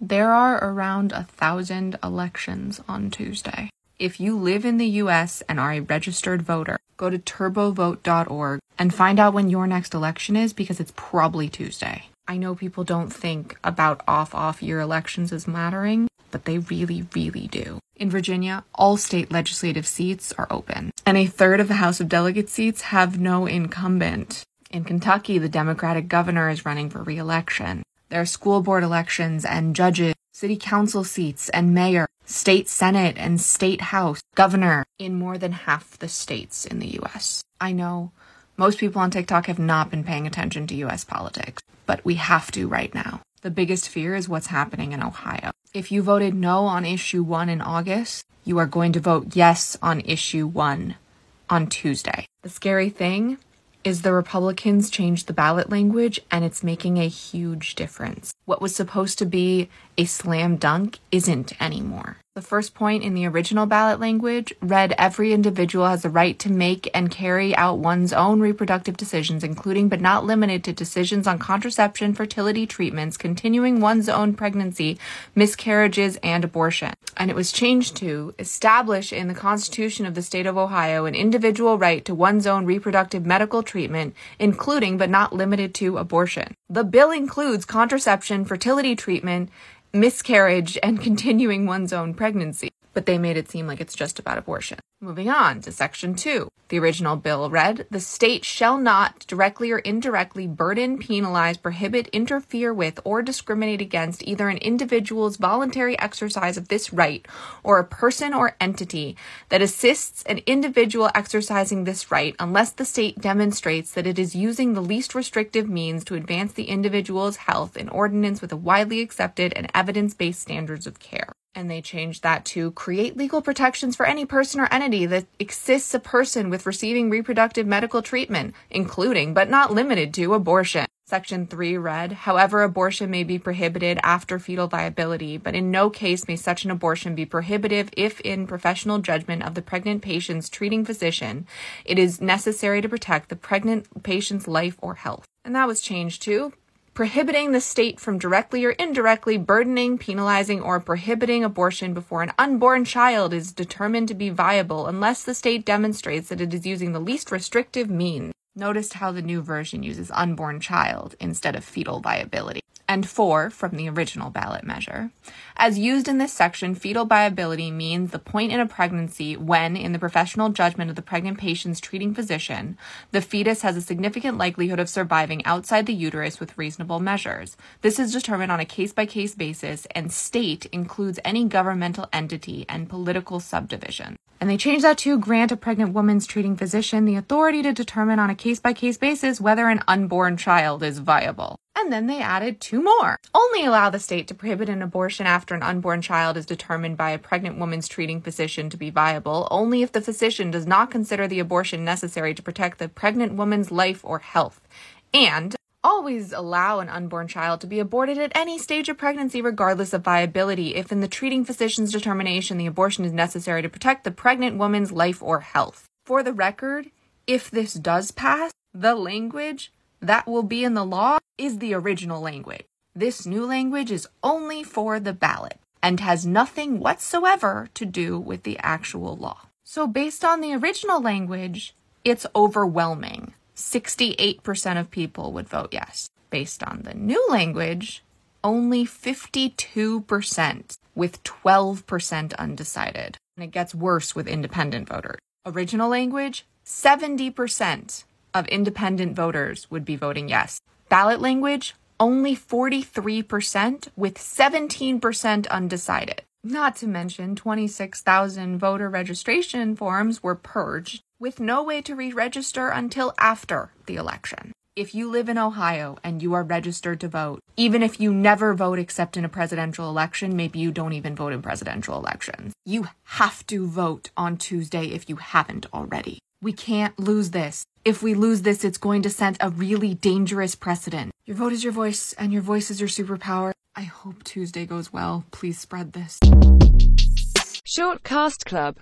There are around a thousand elections on Tuesday. If you live in the US and are a registered voter, go to turbovote.org and find out when your next election is because it's probably Tuesday. I know people don't think about off off year elections as mattering, but they really, really do. In Virginia, all state legislative seats are open, and a third of the House of Delegates seats have no incumbent. In Kentucky, the Democratic governor is running for re election. There are school board elections and judges, city council seats and mayor, state senate and state house, governor in more than half the states in the US. I know most people on TikTok have not been paying attention to US politics, but we have to right now. The biggest fear is what's happening in Ohio. If you voted no on issue one in August, you are going to vote yes on issue one on Tuesday. The scary thing is the Republicans changed the ballot language and it's making a huge difference. What was supposed to be a slam dunk isn't anymore. The first point in the original ballot language read every individual has the right to make and carry out one's own reproductive decisions, including but not limited to decisions on contraception, fertility treatments, continuing one's own pregnancy, miscarriages, and abortion. And it was changed to establish in the Constitution of the state of Ohio an individual right to one's own reproductive medical treatment, including but not limited to abortion. The bill includes contraception, fertility treatment, miscarriage, and continuing one's own pregnancy. But they made it seem like it's just about abortion. Moving on to Section 2. The original bill read The state shall not directly or indirectly burden, penalize, prohibit, interfere with, or discriminate against either an individual's voluntary exercise of this right or a person or entity that assists an individual exercising this right unless the state demonstrates that it is using the least restrictive means to advance the individual's health in ordinance with a widely accepted and evidence based standards of care and they changed that to create legal protections for any person or entity that assists a person with receiving reproductive medical treatment, including but not limited to abortion. Section 3 read, however, abortion may be prohibited after fetal viability, but in no case may such an abortion be prohibitive if, in professional judgment of the pregnant patient's treating physician, it is necessary to protect the pregnant patient's life or health. And that was changed to prohibiting the state from directly or indirectly burdening, penalizing, or prohibiting abortion before an unborn child is determined to be viable unless the state demonstrates that it is using the least restrictive means. Notice how the new version uses unborn child instead of fetal viability and 4 from the original ballot measure. As used in this section, fetal viability means the point in a pregnancy when, in the professional judgment of the pregnant patient's treating physician, the fetus has a significant likelihood of surviving outside the uterus with reasonable measures. This is determined on a case by case basis, and state includes any governmental entity and political subdivision. And they changed that to grant a pregnant woman's treating physician the authority to determine on a case by case basis whether an unborn child is viable. And then they added two more. Only allow the state to prohibit an abortion after an unborn child is determined by a pregnant woman's treating physician to be viable, only if the physician does not consider the abortion necessary to protect the pregnant woman's life or health. And always allow an unborn child to be aborted at any stage of pregnancy, regardless of viability, if in the treating physician's determination the abortion is necessary to protect the pregnant woman's life or health. For the record, if this does pass, the language that will be in the law is the original language. This new language is only for the ballot and has nothing whatsoever to do with the actual law. So, based on the original language, it's overwhelming. 68% of people would vote yes. Based on the new language, only 52%, with 12% undecided. And it gets worse with independent voters. Original language, 70% of independent voters would be voting yes. Ballot language, only 43%, with 17% undecided. Not to mention, 26,000 voter registration forms were purged with no way to re register until after the election. If you live in Ohio and you are registered to vote, even if you never vote except in a presidential election, maybe you don't even vote in presidential elections, you have to vote on Tuesday if you haven't already. We can't lose this. If we lose this, it's going to set a really dangerous precedent. Your vote is your voice, and your voice is your superpower. I hope Tuesday goes well. Please spread this. Short Cast Club